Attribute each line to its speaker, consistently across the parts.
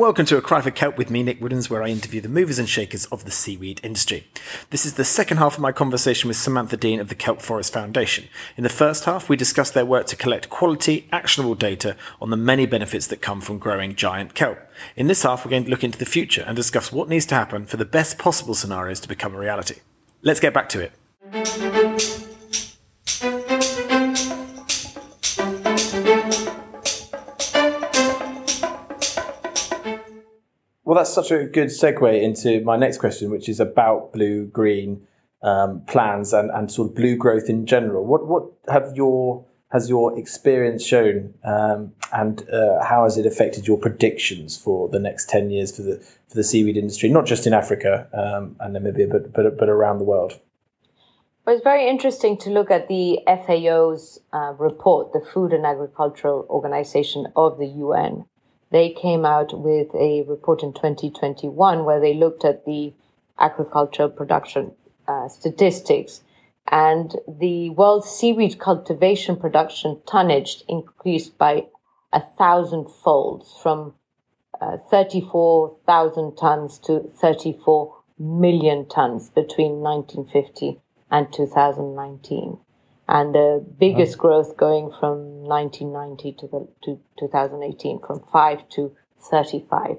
Speaker 1: and welcome to A Cry for Kelp with me, Nick Woodens, where I interview the movers and shakers of the seaweed industry. This is the second half of my conversation with Samantha Deane of the Kelp Forest Foundation. In the first half, we discussed their work to collect quality, actionable data on the many benefits that come from growing giant kelp. In this half, we're going to look into the future and discuss what needs to happen for the best possible scenarios to become a reality. Let's get back to it. That's such a good segue into my next question, which is about blue green um, plans and, and sort of blue growth in general. What what have your has your experience shown, um, and uh, how has it affected your predictions for the next ten years for the for the seaweed industry, not just in Africa um, and Namibia, but, but but around the world?
Speaker 2: Well, it's very interesting to look at the FAO's uh, report, the Food and Agricultural Organization of the UN, they came out with a report in 2021 where they looked at the agricultural production uh, statistics. And the world seaweed cultivation production tonnage increased by a thousand folds from uh, 34,000 tons to 34 million tons between 1950 and 2019 and the biggest wow. growth going from 1990 to, the, to 2018 from 5 to 35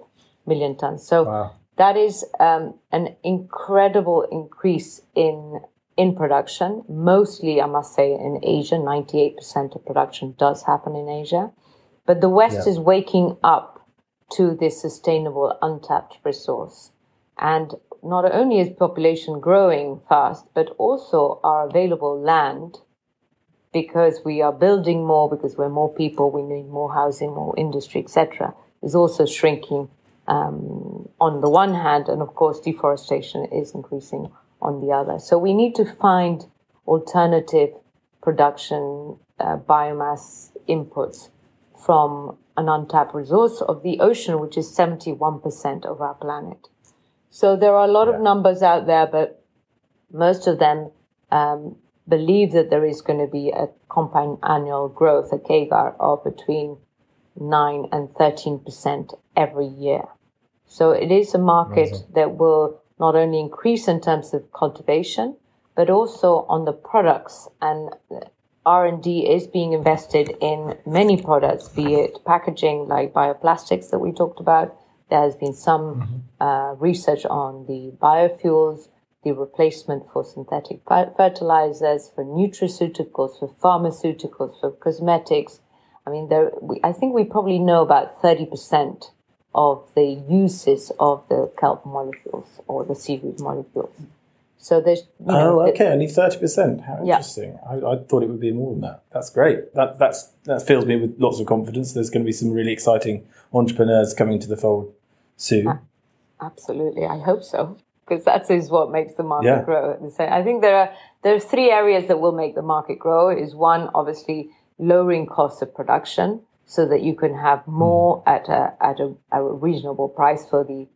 Speaker 2: million tons. So wow. that is um, an incredible increase in in production. Mostly, I must say, in Asia. 98% of production does happen in Asia, but the West yeah. is waking up to this sustainable, untapped resource, and not only is population growing fast, but also our available land because we are building more, because we're more people, we need more housing, more industry, etc., is also shrinking um, on the one hand, and of course, deforestation is increasing on the other. So we need to find alternative production uh, biomass inputs from an untapped resource of the ocean, which is 71% of our planet. So there are a lot yeah. of numbers out there, but most of them um, believe that there is going to be a compound annual growth, a CAGR, of between 9 and 13% every year. So it is a market Amazing. that will not only increase in terms of cultivation, but also on the products and R&D is being invested in many products, be it packaging like bioplastics that we talked about. There has been some mm-hmm. uh, research on the biofuels, the replacement for synthetic fertilizers, for nutraceuticals, for pharmaceuticals, for cosmetics. I mean, there. We, I think we probably know about thirty percent of the uses of the kelp molecules or the seaweed molecules. So there's. You
Speaker 1: know, oh, okay, the, only thirty percent. How interesting. Yeah. I, I, thought it would be more than that. That's great. That that's that fills me with lots of confidence. There's going to be some really exciting entrepreneurs coming to the fold soon.
Speaker 2: Absolutely, I hope so because that is what makes the market yeah. grow. So I think there are there are three areas that will make the market grow. Is one obviously lowering costs of production so that you can have more mm. at a at a, a reasonable price for the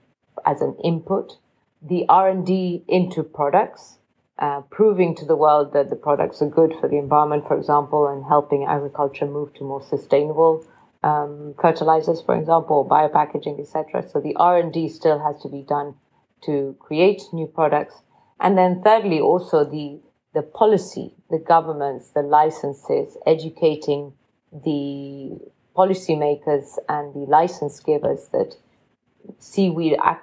Speaker 2: as an input. The R and D into products, uh, proving to the world that the products are good for the environment, for example, and helping agriculture move to more sustainable um, fertilizers, for example, biopackaging, etc. So the R and D still has to be done to create new products. And then thirdly, also the, the policy, the governments, the licenses, educating the policymakers and the license givers that seaweed ag-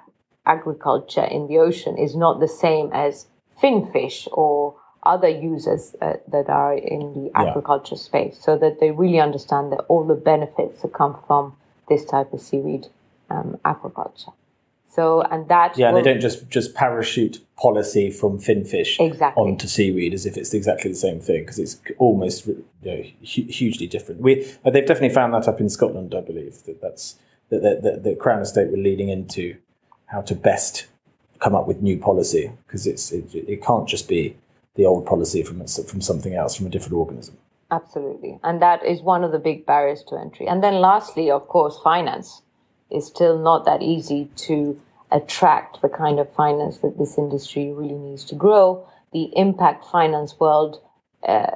Speaker 2: agriculture in the ocean is not the same as finfish or other users uh, that are in the agriculture yeah. space so that they really understand that all the benefits that come from this type of seaweed um, agriculture. So, and that
Speaker 1: yeah, will, they don't just just parachute policy from finfish
Speaker 2: exactly.
Speaker 1: onto seaweed as if it's exactly the same thing because it's almost you know, hugely different. We uh, they've definitely found that up in Scotland, I believe that that's that the, the, the Crown Estate were leading into how to best come up with new policy because it's it, it can't just be the old policy from from something else from a different organism.
Speaker 2: Absolutely, and that is one of the big barriers to entry. And then lastly, of course, finance is still not that easy to attract the kind of finance that this industry really needs to grow. The impact finance world uh,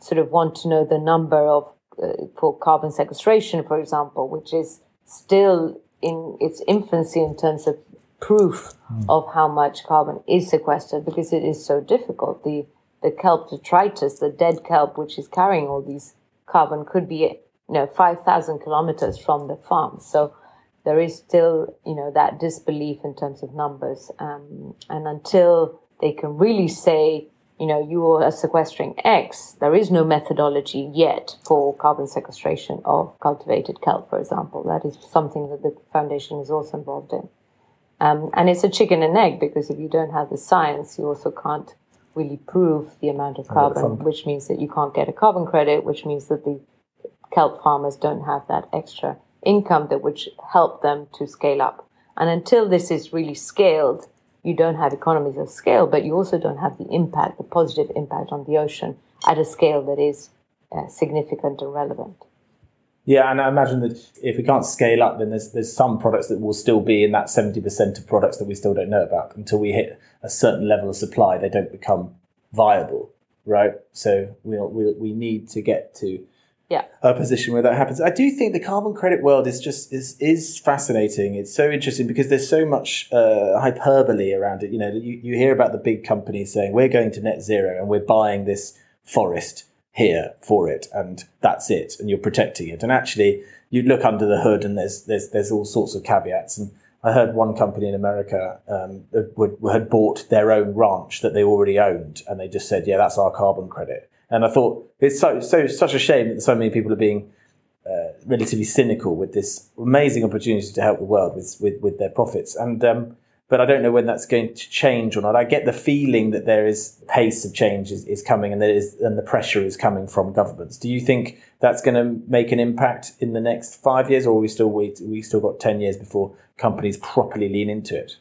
Speaker 2: sort of want to know the number of uh, for carbon sequestration, for example, which is still in its infancy in terms of proof mm. of how much carbon is sequestered because it is so difficult. The the kelp detritus, the dead kelp which is carrying all these carbon, could be you know five thousand kilometers from the farm. So there is still you know that disbelief in terms of numbers, um, and until they can really say you know, you are sequestering X, there is no methodology yet for carbon sequestration of cultivated kelp, for example. That is something that the foundation is also involved in. Um, and it's a chicken and egg because if you don't have the science, you also can't really prove the amount of carbon, which means that you can't get a carbon credit, which means that the kelp farmers don't have that extra income that would help them to scale up. And until this is really scaled, you don't have economies of scale, but you also don't have the impact, the positive impact on the ocean at a scale that is uh, significant and relevant.
Speaker 1: Yeah, and I imagine that if we can't scale up, then there's there's some products that will still be in that seventy percent of products that we still don't know about until we hit a certain level of supply. They don't become viable, right? So we we we need to get to
Speaker 2: yeah.
Speaker 1: a position where that happens. I do think the carbon credit world is just is is fascinating. It's so interesting because there's so much uh, hyperbole around it. You know, you, you hear about the big companies saying we're going to net zero and we're buying this forest here for it and that's it and you're protecting it and actually you look under the hood and there's there's there's all sorts of caveats and I heard one company in America um, had bought their own ranch that they already owned and they just said yeah that's our carbon credit and I thought it's so so such a shame that so many people are being uh, relatively cynical with this amazing opportunity to help the world with with, with their profits and um, but I don't know when that's going to change or not. I get the feeling that there is pace of change is, is coming and there is and the pressure is coming from governments. Do you think that's going to make an impact in the next five years, or we still wait? We still got ten years before companies properly lean into it.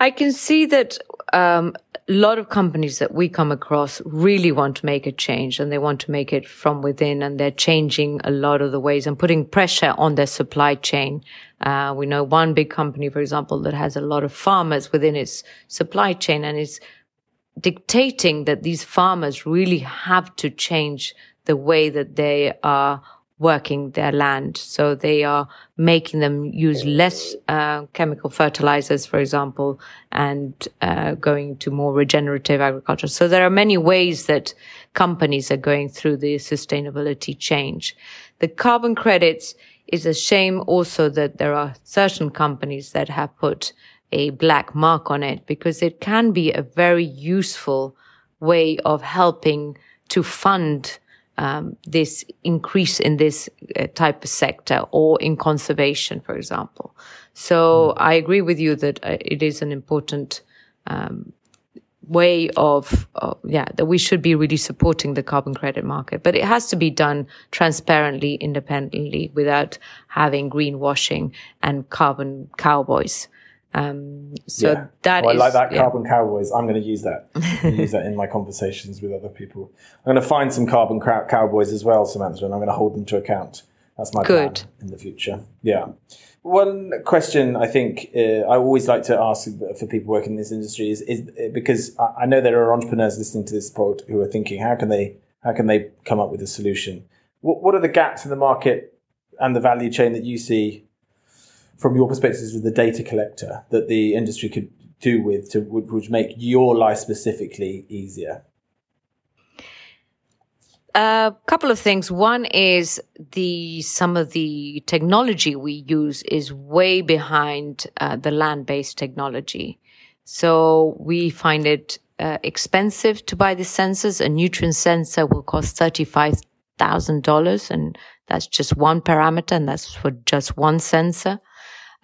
Speaker 2: I can see that um, a lot of companies that we come across really want to make a change and they want to make it from within and they're changing a lot of the ways and putting pressure on their supply chain. Uh, we know one big company, for example, that has a lot of farmers within its supply chain and is dictating that these farmers really have to change the way that they are working their land. So they are making them use less uh, chemical fertilizers, for example, and uh, going to more regenerative agriculture. So there are many ways that companies are going through the sustainability change. The carbon credits is a shame also that there are certain companies that have put a black mark on it because it can be a very useful way of helping to fund um, this increase in this uh, type of sector or in conservation, for example. So mm. I agree with you that uh, it is an important um, way of, uh, yeah, that we should be really supporting the carbon credit market, but it has to be done transparently, independently, without having greenwashing and carbon cowboys. Um, so yeah. that
Speaker 1: well, I like that carbon cowboys. I'm going to use that. use that in my conversations with other people. I'm going to find some carbon cowboys as well, Samantha, and I'm going to hold them to account. That's my Good. plan in the future. Yeah. One question I think uh, I always like to ask for people working in this industry is, is because I know there are entrepreneurs listening to this pod who are thinking, how can they how can they come up with a solution? What, what are the gaps in the market and the value chain that you see from your perspective as the data collector that the industry could do with to would, make your life specifically easier?
Speaker 2: A couple of things. One is the some of the technology we use is way behind uh, the land-based technology, so we find it uh, expensive to buy the sensors. A nutrient sensor will cost thirty-five thousand dollars, and that's just one parameter, and that's for just one sensor.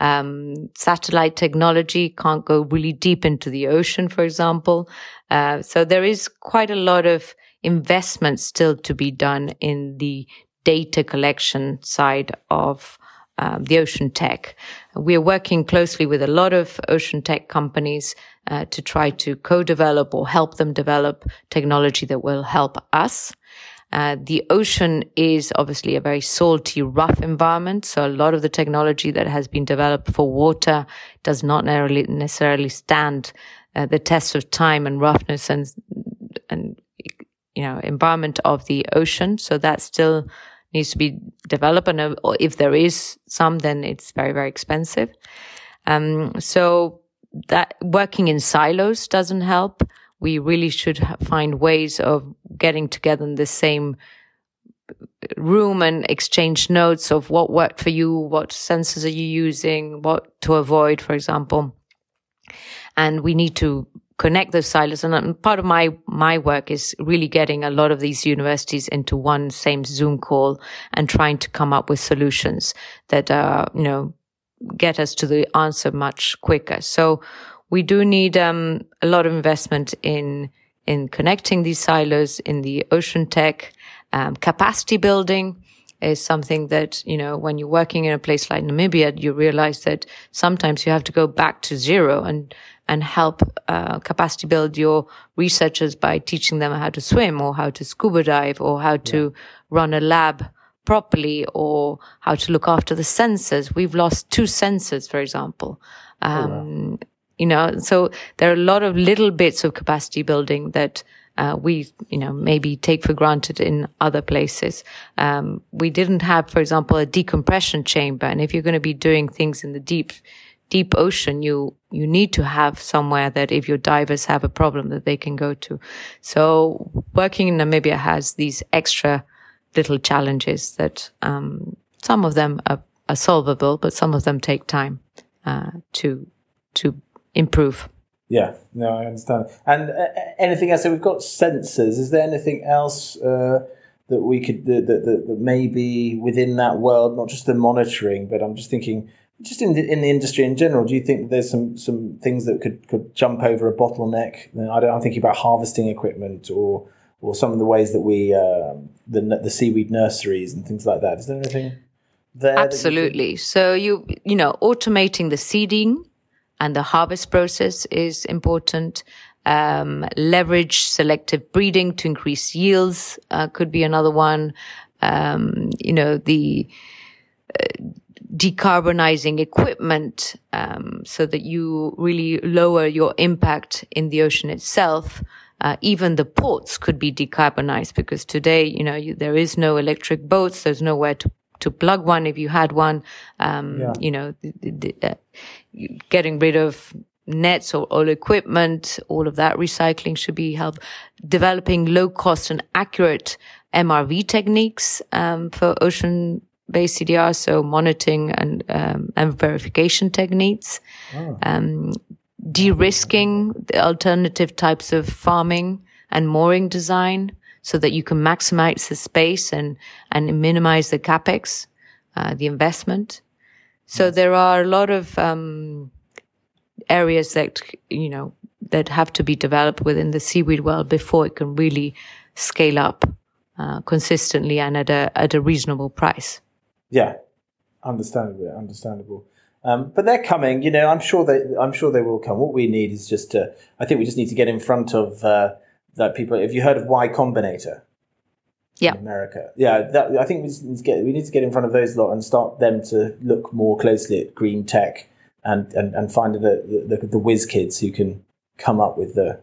Speaker 2: Um, satellite technology can't go really deep into the ocean, for example. Uh, so there is quite a lot of investment still to be done in the data collection side of um, the ocean tech. We are working closely with a lot of ocean tech companies uh, to try to co-develop or help them develop technology that will help us. Uh, the ocean is obviously a very salty, rough environment. So a lot of the technology that has been developed for water does not necessarily, stand uh, the test of time and roughness and, and, you know, environment of the ocean. So that still needs to be developed. And uh, if there is some, then it's very, very expensive. Um, so that working in silos doesn't help. We really should find ways of getting together in the same room and exchange notes of what worked for you, what sensors are you using, what to avoid, for example. And we need to connect those silos. And part of my, my work is really getting a lot of these universities into one same Zoom call and trying to come up with solutions that, uh, you know, get us to the answer much quicker. So we do need, um, a lot of investment in, in connecting these silos in the ocean tech, um, capacity building is something that, you know, when you're working in a place like Namibia, you realize that sometimes you have to go back to zero and, and help uh, capacity build your researchers by teaching them how to swim or how to scuba dive or how to yeah. run a lab properly or how to look after the sensors. We've lost two sensors, for example. Um, oh, wow. You know, so there are a lot of little bits of capacity building that uh, we, you know, maybe take for granted in other places. Um, we didn't have, for example, a decompression chamber. And if you're going to be doing things in the deep, deep ocean, you, you need to have somewhere that if your divers have a problem that they can go to. So working in Namibia has these extra little challenges that, um, some of them are, are, solvable, but some of them take time, uh, to, to improve.
Speaker 1: Yeah, no, I understand. And uh, anything else? So we've got sensors. Is there anything else uh, that we could that, that, that, may be within that world? Not just the monitoring, but I'm just thinking just in the, in the industry in general, do you think there's some some things that could, could jump over a bottleneck? I am thinking about harvesting equipment or or some of the ways that we uh, the the seaweed nurseries and things like that. Is there anything there?
Speaker 2: Absolutely. You so you you know automating the seeding and the harvest process is important. Um, leverage selective breeding to increase yields uh, could be another one. Um, you know the uh, decarbonizing equipment um, so that you really lower your impact in the ocean itself. Uh, even the ports could be decarbonized because today, you know, you, there is no electric boats. There's nowhere to to plug one if you had one. Um, yeah. You know, the, the, uh, getting rid of nets or old equipment, all of that recycling should be helped. Developing low cost and accurate MRV techniques um, for ocean based CDR, so monitoring and um, and verification techniques, oh. um, de-risking the alternative types of farming and mooring design, so that you can maximize the space and and minimize the capex, uh, the investment. So yes. there are a lot of um, areas that you know that have to be developed within the seaweed world before it can really scale up uh, consistently and at a at a reasonable price.
Speaker 1: Yeah, understandable, understandable. Um, but they're coming. You know, I'm sure they. I'm sure they will come. What we need is just to. I think we just need to get in front of uh, that people. Have you heard of Y Combinator?
Speaker 2: Yeah,
Speaker 1: America. Yeah, that, I think we need to get we need to get in front of those a lot and start them to look more closely at green tech and and, and find the, the the whiz kids who can come up with the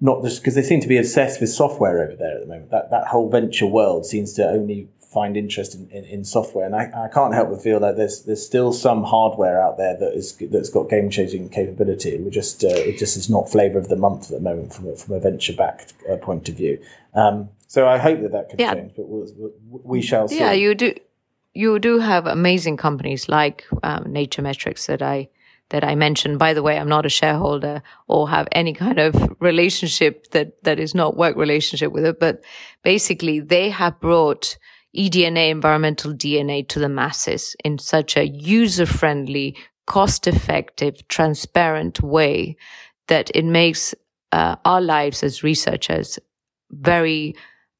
Speaker 1: not just because they seem to be obsessed with software over there at the moment. That that whole venture world seems to only find interest in, in, in, software. And I, I can't help but feel that there's there's still some hardware out there that is that's got game changing capability. We just uh, it just is not flavor of the month at the moment from a, from a venture backed uh, point of view. Um, so I hope that that can yeah. change, but we'll, we shall see.
Speaker 2: Yeah, you do. You do have amazing companies like um, NatureMetrics that I that I mentioned. By the way, I'm not a shareholder or have any kind of relationship that that is not work relationship with it. But basically, they have brought eDNA, environmental DNA to the masses in such a user friendly, cost effective, transparent way that it makes uh, our lives as researchers very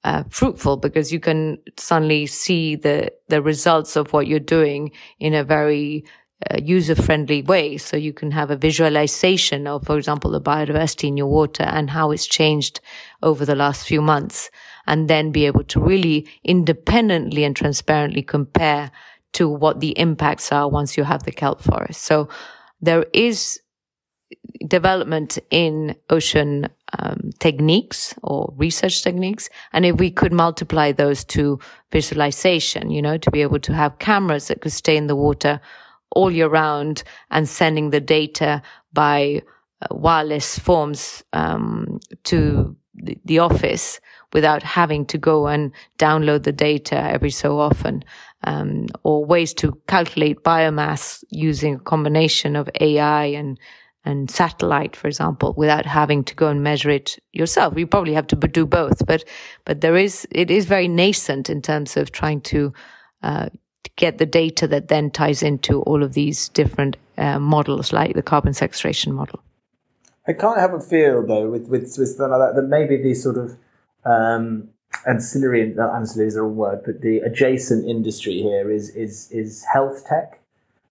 Speaker 2: uh, fruitful because you can suddenly see the the results of what you're doing in a very uh, user friendly way. So you can have a visualization of, for example, the biodiversity in your water and how it's changed over the last few months and then be able to really independently and transparently compare to what the impacts are once you have the kelp forest. So there is development in ocean um, techniques or research techniques. And if we could multiply those to visualization, you know, to be able to have cameras that could stay in the water all year round and sending the data by uh, wireless forms um, to the, office without having to go and download the data every so often, um, or ways to calculate biomass using a combination of AI and and satellite, for example, without having to go and measure it yourself. You probably have to do both, but but there is it is very nascent in terms of trying to uh, get the data that then ties into all of these different uh, models, like the carbon sequestration model.
Speaker 1: I can't help but feel though with with, with like that that maybe these sort of um, ancillary, ancillary is the wrong word, but the adjacent industry here is is is health tech.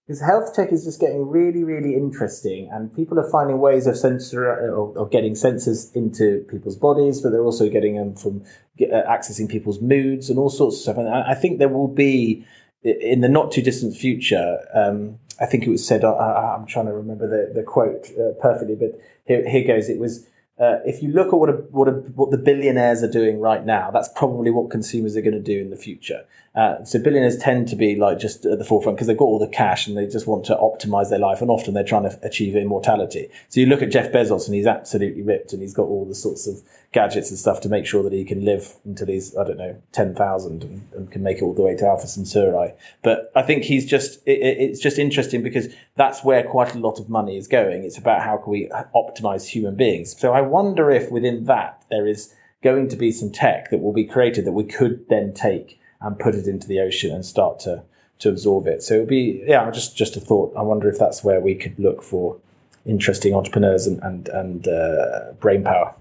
Speaker 1: Because health tech is just getting really, really interesting, and people are finding ways of sensor or, or getting sensors into people's bodies, but they're also getting them from uh, accessing people's moods and all sorts of stuff. And I think there will be in the not too distant future. Um, I think it was said. I, am trying to remember the the quote uh, perfectly, but here, here goes. It was uh, if you look at what a, what a, what the billionaires are doing right now, that's probably what consumers are going to do in the future. Uh, so billionaires tend to be like just at the forefront because they've got all the cash and they just want to optimize their life, and often they're trying to achieve immortality. So you look at Jeff Bezos, and he's absolutely ripped, and he's got all the sorts of gadgets and stuff to make sure that he can live until he's I don't know ten thousand and, and, can make it all the way to Alpha Centauri. But I think he's just it, it's just interesting because that's where quite a lot of money is going. It's about how can we optimize human beings. So I wonder if within that there is going to be some tech that will be created that we could then take and put it into the ocean and start to to absorb it. So it would be yeah, just just a thought. I wonder if that's where we could look for interesting entrepreneurs and and, and uh, brain power.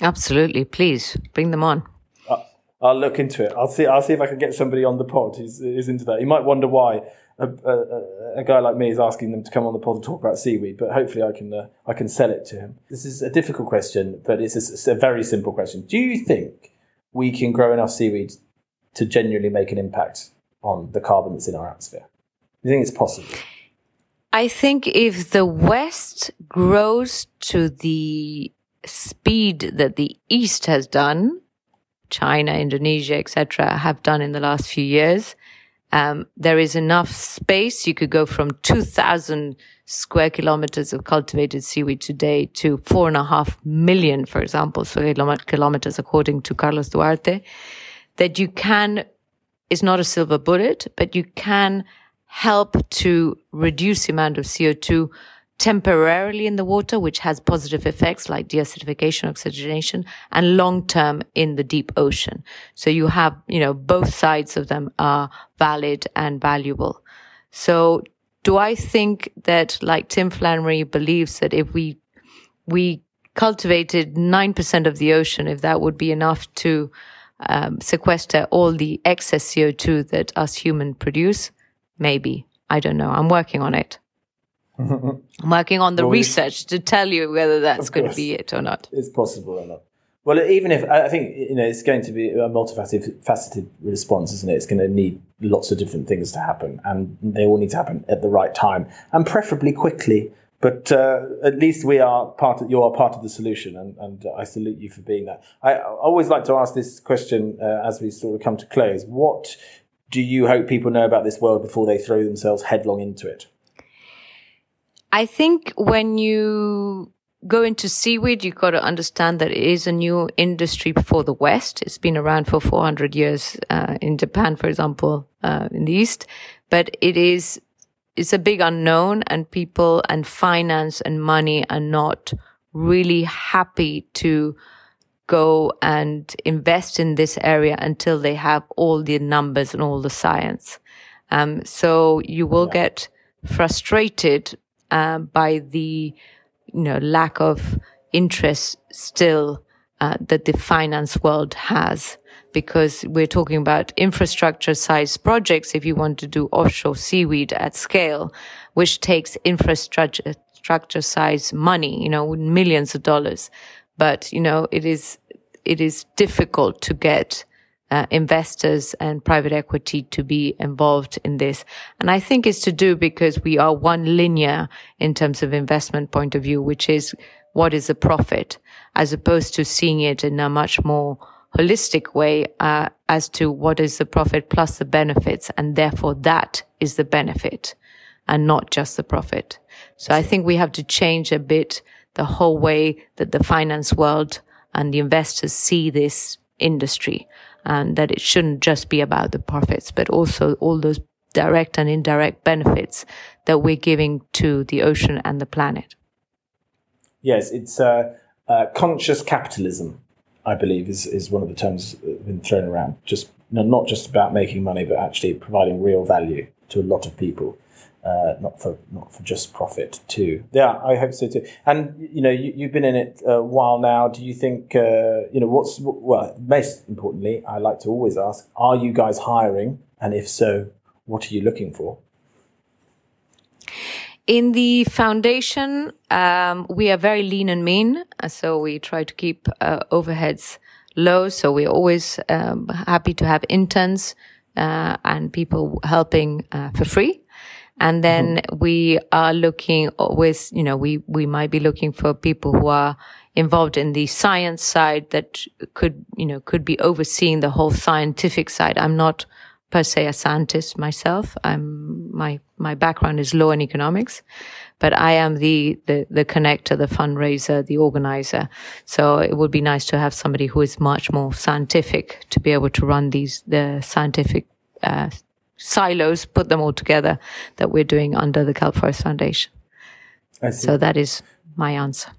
Speaker 2: Absolutely, please bring them on.
Speaker 1: I'll look into it. I'll see. I'll see if I can get somebody on the pod who's, who's into that. You might wonder why a, a, a, guy like me is asking them to come on the pod to talk about seaweed, but hopefully I can uh, I can sell it to him. This is a difficult question, but it's a, it's a very simple question. Do you think we can grow enough seaweed to genuinely make an impact on the carbon that's in our atmosphere? Do you think it's possible?
Speaker 2: I think if the West grows to the speed that the East has done, China, Indonesia, etc., have done in the last few years. Um, there is enough space. You could go from 2,000 square kilometers of cultivated seaweed today to four and a half million, for example, square kilometers, according to Carlos Duarte, that you can, is not a silver bullet, but you can help to reduce the amount of CO2 temporarily in the water, which has positive effects like deacidification, oxygenation, and long term in the deep ocean. So you have, you know, both sides of them are valid and valuable. So do I think that like Tim Flannery believes that if we, we cultivated 9% of the ocean, if that would be enough to um, sequester all the excess CO2 that us human produce? Maybe. I don't know. I'm working on it. I'm working on the well, research to tell you whether that's going to be it or not.
Speaker 1: It's possible or not. Well, even if I think you know, it's going to be a multifaceted faceted response, isn't it? It's going to need lots of different things to happen, and they all need to happen at the right time, and preferably quickly. But uh, at least we are part of you are part of the solution, and, and I salute you for being that. I, I always like to ask this question uh, as we sort of come to close. What do you hope people know about this world before they throw themselves headlong into it?
Speaker 2: I think when you go into seaweed, you've got to understand that it is a new industry for the West. It's been around for 400 years uh, in Japan, for example, uh, in the East, but it is it's a big unknown, and people and finance and money are not really happy to go and invest in this area until they have all the numbers and all the science. Um, so you will yeah. get frustrated uh, by the you know lack of interest still uh, that the finance world has. Because we're talking about infrastructure size projects if you want to do offshore seaweed at scale which takes infrastructure structure size money you know millions of dollars. But you know it is it is difficult to get uh, investors and private equity to be involved in this. And I think it's to do because we are one linear in terms of investment point of view, which is what is the profit, as opposed to seeing it in a much more holistic way uh, as to what is the profit plus the benefits, and therefore that is the benefit and not just the profit. So I think we have to change a bit the whole way that the finance world and the investors see this industry and that it shouldn't just be about the profits, but also all those direct and indirect benefits that we're giving to the ocean and the planet.
Speaker 1: Yes, it's uh, uh, conscious capitalism, I believe, is, is one of the terms that have been thrown around. Just not just about making money, but actually providing real value to a lot of people uh, not for not for just profit too. Yeah, I hope so too. And you know, you, have been in it a while now. Do you think uh, you know what's well? Most importantly, I like to always ask: Are you guys hiring? And if so, what are you looking for?
Speaker 2: In the foundation, um, we are very lean and mean, so we try to keep uh, overheads low. So we're always um, happy to have interns uh, and people helping uh, for free. And then mm-hmm. we are looking with, you know, we, we might be looking for people who are involved in the science side that could, you know, could be overseeing the whole scientific side. I'm not per se a scientist myself. I'm, my, my background is law and economics, but I am the, the, the connector, the fundraiser, the organizer. So it would be nice to have somebody who is much more scientific to be able to run these, the scientific, uh, silos, put them all together that we're doing under the Kelp Forest Foundation. So that is my answer.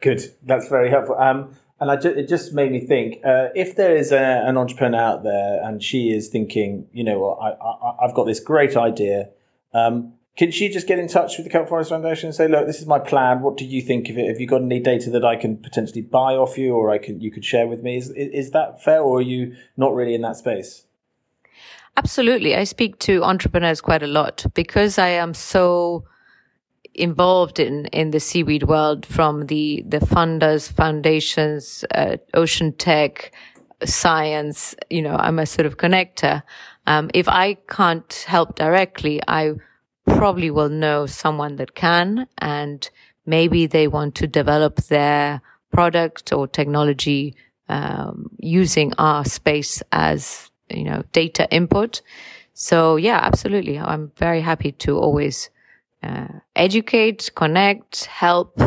Speaker 1: Good. That's very helpful. Um, and I ju- it just made me think uh, if there is a, an entrepreneur out there and she is thinking, you know, well, I, have got this great idea. Um, can she just get in touch with the Kelp Forest Foundation and say, look, this is my plan. What do you think of it? Have you got any data that I can potentially buy off you or I can you could share with me? Is, is that fair or are you not really in that space?
Speaker 2: Absolutely. I speak to entrepreneurs quite a lot because I am so involved in, in the seaweed world from the, the funders, foundations, uh, ocean tech, science. You know, I'm a sort of connector. Um, if I can't help directly, I probably will know someone that can and maybe they want to develop their product or technology um, using our space as you know, data input. So yeah, absolutely. I'm very happy to always uh, educate, connect, help,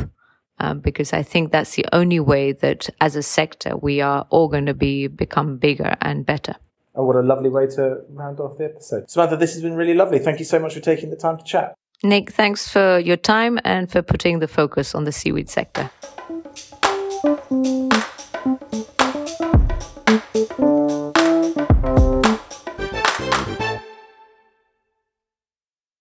Speaker 2: um, because I think that's the only way that as a sector we are all going to be become bigger and better.
Speaker 1: Oh, what a lovely way to round off the episode. Samantha, this has been really lovely. Thank you so much for taking the time to chat.
Speaker 2: Nick, thanks for your time and for putting the focus on the seaweed sector.